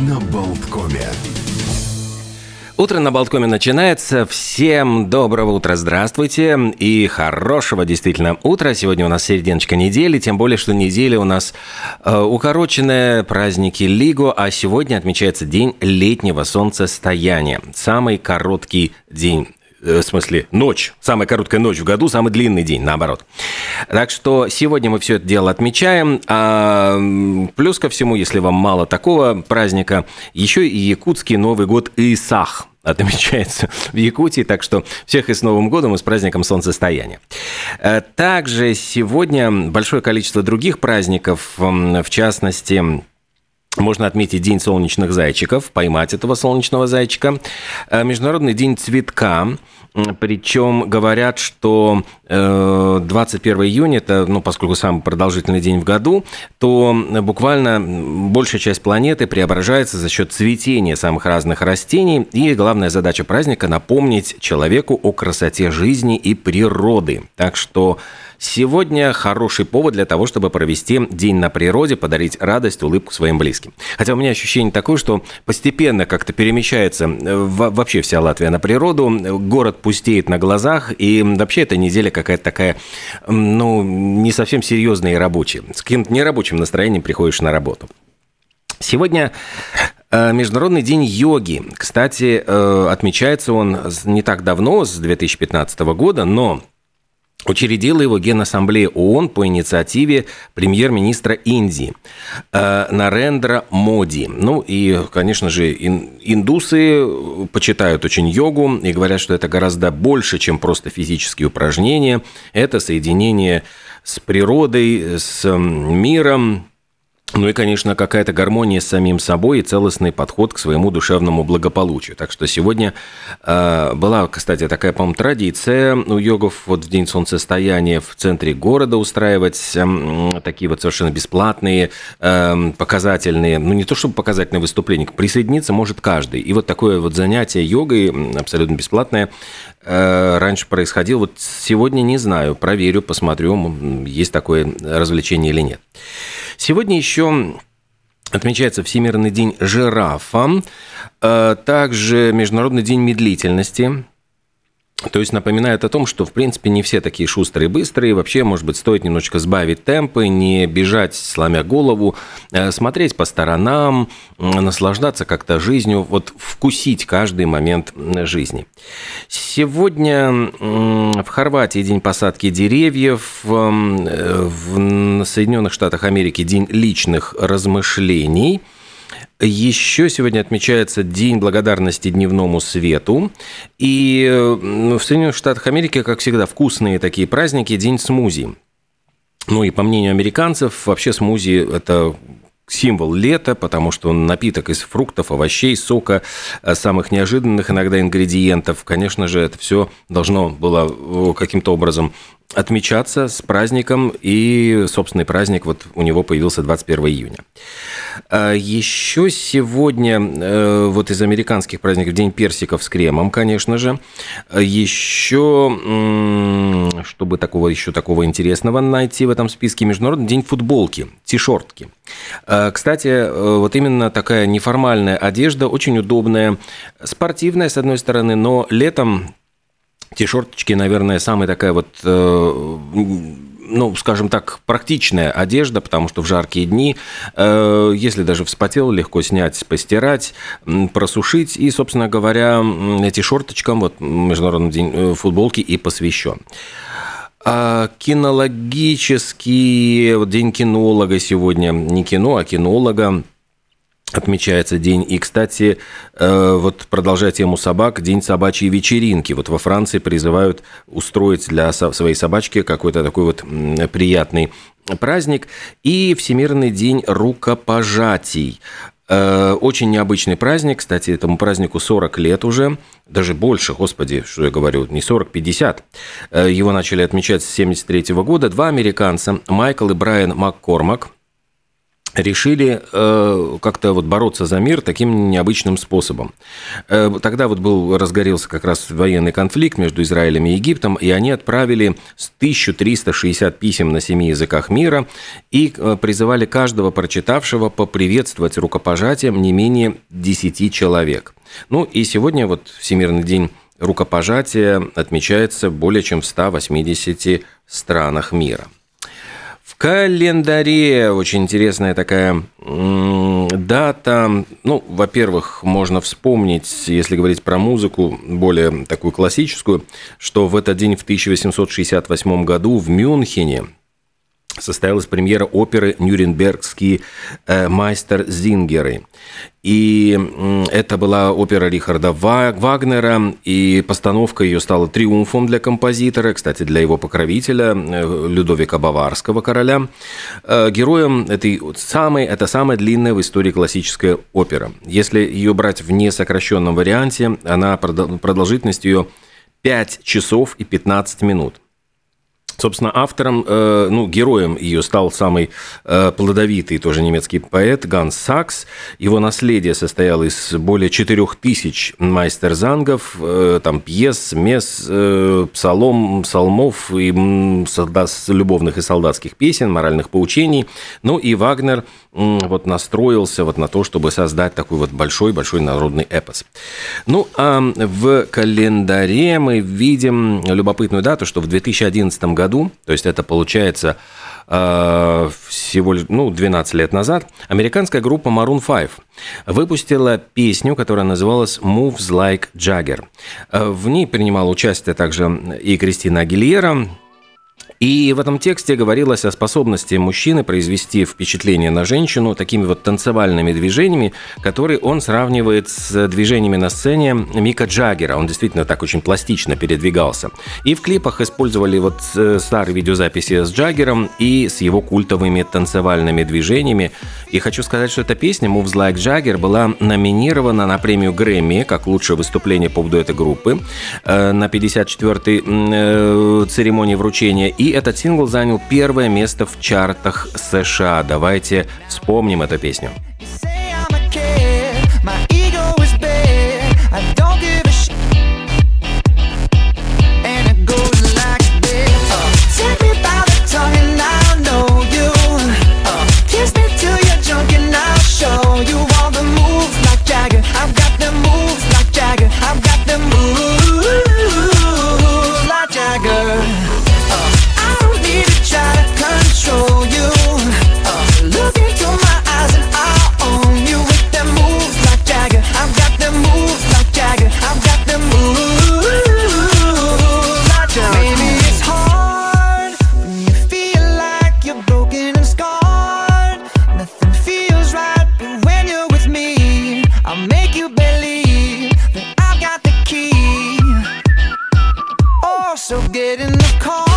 на Болткоме. Утро на Болткоме начинается. Всем доброго утра, здравствуйте и хорошего действительно утра. Сегодня у нас серединочка недели, тем более, что неделя у нас э, укороченная, праздники Лиго, а сегодня отмечается день летнего солнцестояния. Самый короткий день в смысле, ночь, самая короткая ночь в году, самый длинный день, наоборот. Так что сегодня мы все это дело отмечаем. А плюс ко всему, если вам мало такого праздника, еще и якутский Новый год Исах отмечается в Якутии, так что всех и с Новым годом, и с праздником солнцестояния. Э, также сегодня большое количество других праздников, в частности, можно отметить День солнечных зайчиков, поймать этого солнечного зайчика. Э, Международный день цветка. Причем говорят, что 21 э, июня, это, ну, поскольку самый продолжительный день в году, то буквально большая часть планеты преображается за счет цветения самых разных растений. И главная задача праздника – напомнить человеку о красоте жизни и природы. Так что Сегодня хороший повод для того, чтобы провести день на природе, подарить радость, улыбку своим близким. Хотя у меня ощущение такое, что постепенно как-то перемещается э, вообще вся Латвия на природу, город пустеет на глазах, и вообще эта неделя какая-то такая, ну, не совсем серьезная и рабочая. С каким-то нерабочим настроением приходишь на работу. Сегодня э, Международный день йоги. Кстати, э, отмечается он не так давно, с 2015 года, но Учредила его Генассамблея ООН по инициативе премьер-министра Индии э, Нарендра Моди. Ну и, конечно же, индусы почитают очень йогу и говорят, что это гораздо больше, чем просто физические упражнения. Это соединение с природой, с миром, ну и, конечно, какая-то гармония с самим собой и целостный подход к своему душевному благополучию. Так что сегодня э, была, кстати, такая, по-моему, традиция у йогов вот в день солнцестояния в центре города устраивать э, такие вот совершенно бесплатные, э, показательные, ну не то чтобы показательные выступления, присоединиться может каждый. И вот такое вот занятие йогой абсолютно бесплатное э, раньше происходило. Вот сегодня не знаю, проверю, посмотрю, есть такое развлечение или нет. Сегодня еще отмечается Всемирный день жирафа, э, также Международный день медлительности. То есть напоминает о том, что, в принципе, не все такие шустрые и быстрые. Вообще, может быть, стоит немножечко сбавить темпы, не бежать, сломя голову, э, смотреть по сторонам, наслаждаться как-то жизнью, вот вкусить каждый момент жизни. Сегодня в Хорватии день посадки деревьев, э, в Соединенных Штатах Америки день личных размышлений – еще сегодня отмечается День благодарности дневному свету. И в Соединенных Штатах Америки, как всегда, вкусные такие праздники, День смузи. Ну и по мнению американцев, вообще смузи – это символ лета, потому что он напиток из фруктов, овощей, сока, э, самых неожиданных иногда ингредиентов. Конечно же, это все должно было э, каким-то образом отмечаться с праздником, и собственный праздник вот у него появился 21 июня. А еще сегодня, э, вот из американских праздников, День персиков с кремом, конечно же. Еще, чтобы такого еще такого интересного найти в этом списке, Международный день футболки, тишортки. А, кстати, э, вот именно такая неформальная одежда, очень удобная, спортивная, с одной стороны, но летом Ти-шорточки, наверное, самая такая вот, э, ну, скажем так, практичная одежда, потому что в жаркие дни, э, если даже вспотел, легко снять, постирать, просушить. И, собственно говоря, эти шорточкам, вот Международный день э, футболки и посвящен. А кинологический, вот день кинолога сегодня, не кино, а кинолога, отмечается день. И, кстати, э, вот продолжая тему собак, день собачьей вечеринки. Вот во Франции призывают устроить для своей собачки какой-то такой вот приятный праздник. И Всемирный день рукопожатий. Э, очень необычный праздник, кстати, этому празднику 40 лет уже, даже больше, господи, что я говорю, не 40, 50. Э, его начали отмечать с 73 года два американца, Майкл и Брайан Маккормак – решили э, как-то вот бороться за мир таким необычным способом. Э, тогда вот был, разгорелся как раз военный конфликт между Израилем и Египтом, и они отправили 1360 писем на семи языках мира и э, призывали каждого прочитавшего поприветствовать рукопожатием не менее 10 человек. Ну и сегодня вот Всемирный день рукопожатия отмечается более чем в 180 странах мира календаре очень интересная такая дата. Ну, во-первых, можно вспомнить, если говорить про музыку, более такую классическую, что в этот день в 1868 году в Мюнхене состоялась премьера оперы «Нюрнбергские э, майстер Зингеры». И это была опера Рихарда Вагнера, и постановка ее стала триумфом для композитора, кстати, для его покровителя э, Людовика Баварского короля. Э, героем этой самой, это самая длинная в истории классическая опера. Если ее брать в несокращенном варианте, она продолжительность ее 5 часов и 15 минут. Собственно, автором, э, ну, героем ее стал самый э, плодовитый тоже немецкий поэт Ганс Сакс. Его наследие состояло из более четырех тысяч майстерзангов, э, там пьес, мес, псалом, псалмов и любовных и солдатских песен, моральных поучений. Ну и Вагнер вот настроился вот на то, чтобы создать такой вот большой-большой народный эпос. Ну, а в календаре мы видим любопытную дату, что в 2011 году году, то есть это получается э, всего ну, 12 лет назад, американская группа Maroon 5 выпустила песню, которая называлась «Moves Like Jagger». Э, в ней принимала участие также и Кристина Агильера, и в этом тексте говорилось о способности мужчины произвести впечатление на женщину такими вот танцевальными движениями, которые он сравнивает с движениями на сцене Мика Джаггера. Он действительно так очень пластично передвигался. И в клипах использовали вот э, старые видеозаписи с Джаггером и с его культовыми танцевальными движениями. И хочу сказать, что эта песня «Moves Like Jagger» была номинирована на премию Грэмми как лучшее выступление поп-дуэта группы э, на 54-й э, церемонии вручения. И этот сингл занял первое место в чартах США. Давайте вспомним эту песню. So get in the car.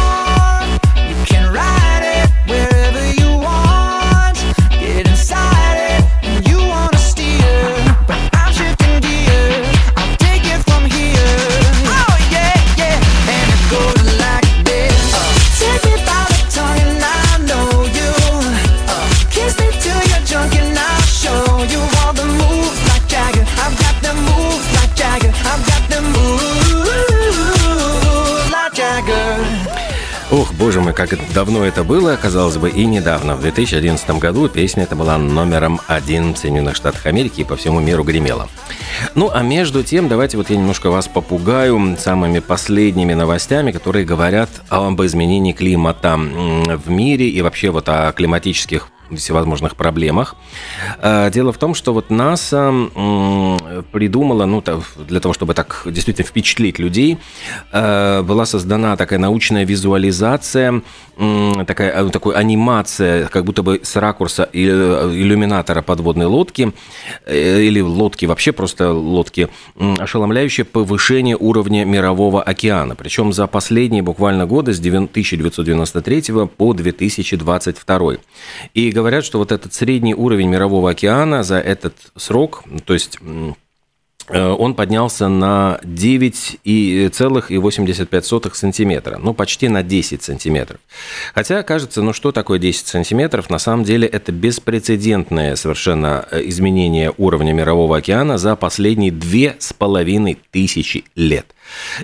Боже мой, как давно это было, казалось бы, и недавно. В 2011 году песня эта была номером один в Соединенных Штатах Америки и по всему миру гремела. Ну, а между тем, давайте вот я немножко вас попугаю самыми последними новостями, которые говорят об изменении климата в мире и вообще вот о климатических всевозможных проблемах. А, дело в том, что вот НАСА придумала, ну, для того, чтобы так действительно впечатлить людей, а, была создана такая научная визуализация, такая, а, такой анимация, как будто бы с ракурса иллюминатора подводной лодки, э, или лодки, вообще просто лодки, ошеломляющее повышение уровня мирового океана. Причем за последние буквально годы с 1993 по 2022. И говорят, что вот этот средний уровень мирового океана за этот срок, то есть Э, он поднялся на 9,85 сантиметра, ну, почти на 10 сантиметров. Хотя, кажется, ну, что такое 10 сантиметров? На самом деле, это беспрецедентное совершенно э, изменение уровня Мирового океана за последние две с половиной тысячи лет.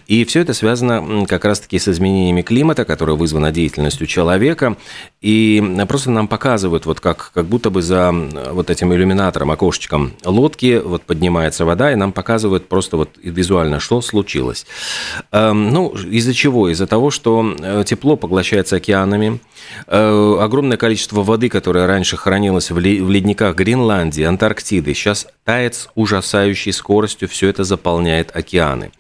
И все это связано как раз-таки с изменениями климата, которые вызваны деятельностью человека. И просто нам показывают, вот как, как будто бы за вот этим иллюминатором, окошечком лодки вот поднимается вода, и нам показывают просто вот визуально, что случилось. Эм, ну, из-за чего? Из-за того, что э, тепло поглощается океанами, э, огромное количество воды, которое раньше хранилось в ледниках Гренландии, Антарктиды, сейчас тает с ужасающей скоростью, все это заполняет океаны.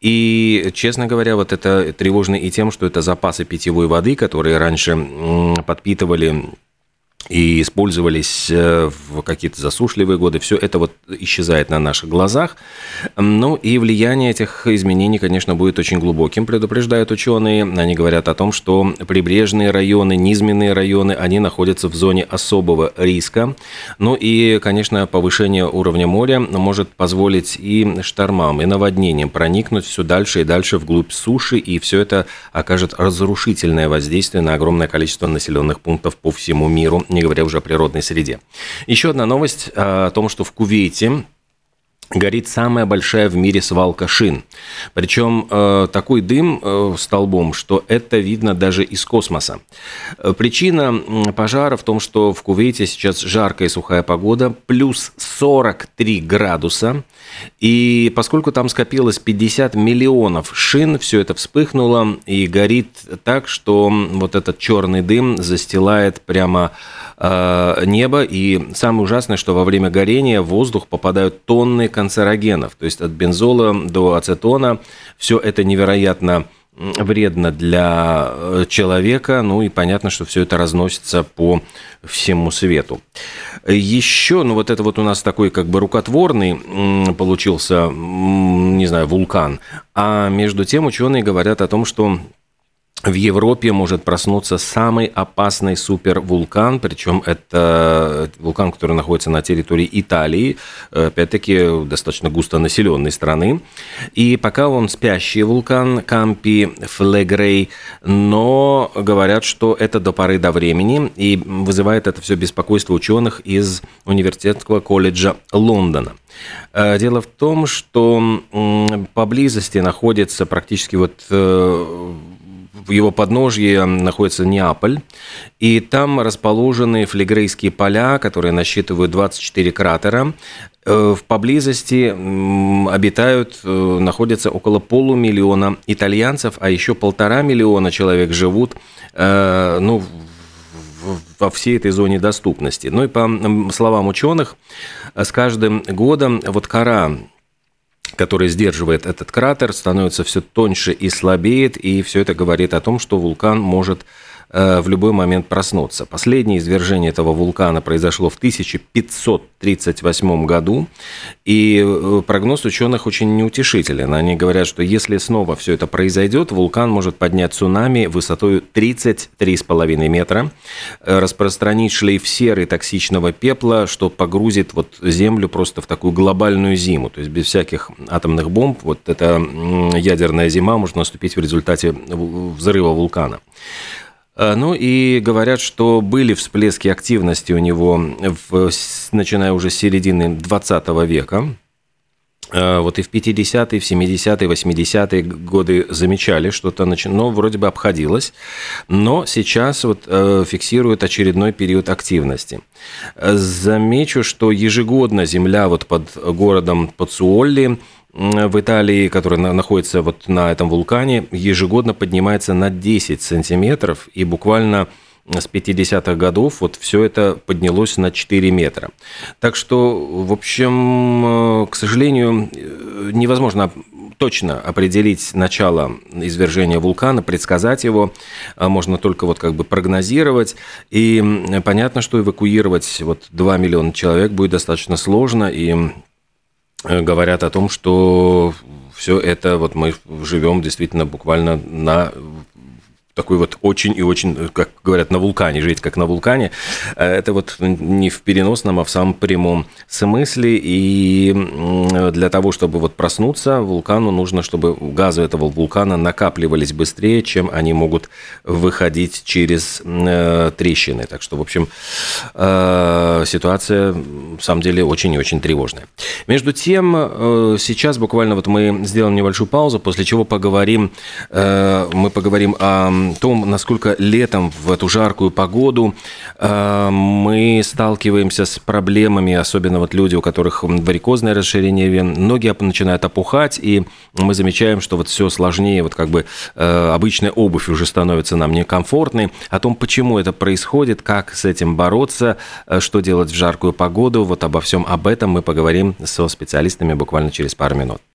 И, честно говоря, вот это тревожно и тем, что это запасы питьевой воды, которые раньше подпитывали и использовались э, в какие-то засушливые годы. Все это вот исчезает на наших глазах. Ну и влияние этих изменений, конечно, будет очень глубоким, предупреждают ученые. Они говорят о том, что прибрежные районы, низменные районы, они находятся в зоне особого риска. Ну и, конечно, повышение уровня моря может позволить и штормам, и наводнениям проникнуть все дальше и дальше вглубь суши, и все это окажет разрушительное воздействие на огромное количество населенных пунктов по всему миру не говоря уже о природной среде. Еще одна новость а, о том, что в Кувейте горит самая большая в мире свалка шин. Причем э, такой дым э, столбом, что это видно даже из космоса. Э, причина пожара в том, что в Кувейте сейчас жаркая и сухая погода, плюс 43 градуса. И поскольку там скопилось 50 миллионов шин, все это вспыхнуло и горит так, что вот этот черный дым застилает прямо Э, небо. И самое ужасное, что во время горения в воздух попадают тонны канцерогенов. То есть от бензола до ацетона. Все это невероятно вредно для э, человека, ну и понятно, что все это разносится по всему свету. Еще, ну вот это вот у нас такой как бы рукотворный получился, не знаю, вулкан, а между тем ученые говорят о том, что в Европе может проснуться самый опасный супервулкан, причем это вулкан, который находится на территории Италии, опять-таки достаточно густонаселенной страны. И пока он спящий вулкан Кампи Флегрей, но говорят, что это до поры до времени, и вызывает это все беспокойство ученых из Университетского колледжа Лондона. Э, дело в том, что поблизости находится практически вот э, в его подножье находится Неаполь, и там расположены флегрейские поля, которые насчитывают 24 кратера. Э, в поблизости обитают, э, находятся около полумиллиона итальянцев, а еще полтора миллиона человек живут э, ну, во всей этой зоне доступности. Ну и по словам ученых, с каждым годом вот кора который сдерживает этот кратер, становится все тоньше и слабеет, и все это говорит о том, что вулкан может в любой момент проснуться. Последнее извержение этого вулкана произошло в 1538 году, и э, прогноз ученых очень неутешителен. Они говорят, что если снова все это произойдет, вулкан может поднять цунами высотой 33,5 метра, э, распространить шлейф серы токсичного пепла, что погрузит вот Землю просто в такую глобальную зиму, то есть без всяких атомных бомб. Вот эта ядерная зима может наступить в результате взрыва вулкана. Э, ну и говорят, что были всплески активности у него, в, начиная уже с середины 20 века. Э, вот и в 50-е, в 70-е, 80-е годы замечали что-то, но вроде бы обходилось. Но сейчас вот э, фиксируют очередной период активности. Замечу, что ежегодно земля вот под городом Пацуолли в Италии, который находится вот на этом вулкане, ежегодно поднимается на 10 сантиметров, и буквально с 50-х годов вот все это поднялось на 4 метра. Так что, в общем, к сожалению, невозможно точно определить начало извержения вулкана, предсказать его, а можно только вот как бы прогнозировать. И понятно, что эвакуировать вот 2 миллиона человек будет достаточно сложно, и Э, говорят о том, что все это вот мы живем действительно буквально на такой вот очень и очень, как говорят, на вулкане, жить как на вулкане. Это вот не в переносном, а в самом прямом смысле. И для того, чтобы вот проснуться, вулкану нужно, чтобы газы этого вулкана накапливались быстрее, чем они могут выходить через э, трещины. Так что, в общем, э, ситуация, в самом деле, очень и очень тревожная. Между тем, э, сейчас буквально вот мы сделаем небольшую паузу, после чего поговорим, э, мы поговорим о том, насколько летом в эту жаркую погоду э, мы сталкиваемся с проблемами, особенно вот люди, у которых варикозное расширение вен, ноги начинают опухать, и мы замечаем, что вот все сложнее, вот как бы э, обычная обувь уже становится нам некомфортной. О том, почему это происходит, как с этим бороться, э, что делать в жаркую погоду, вот обо всем об этом мы поговорим со специалистами буквально через пару минут.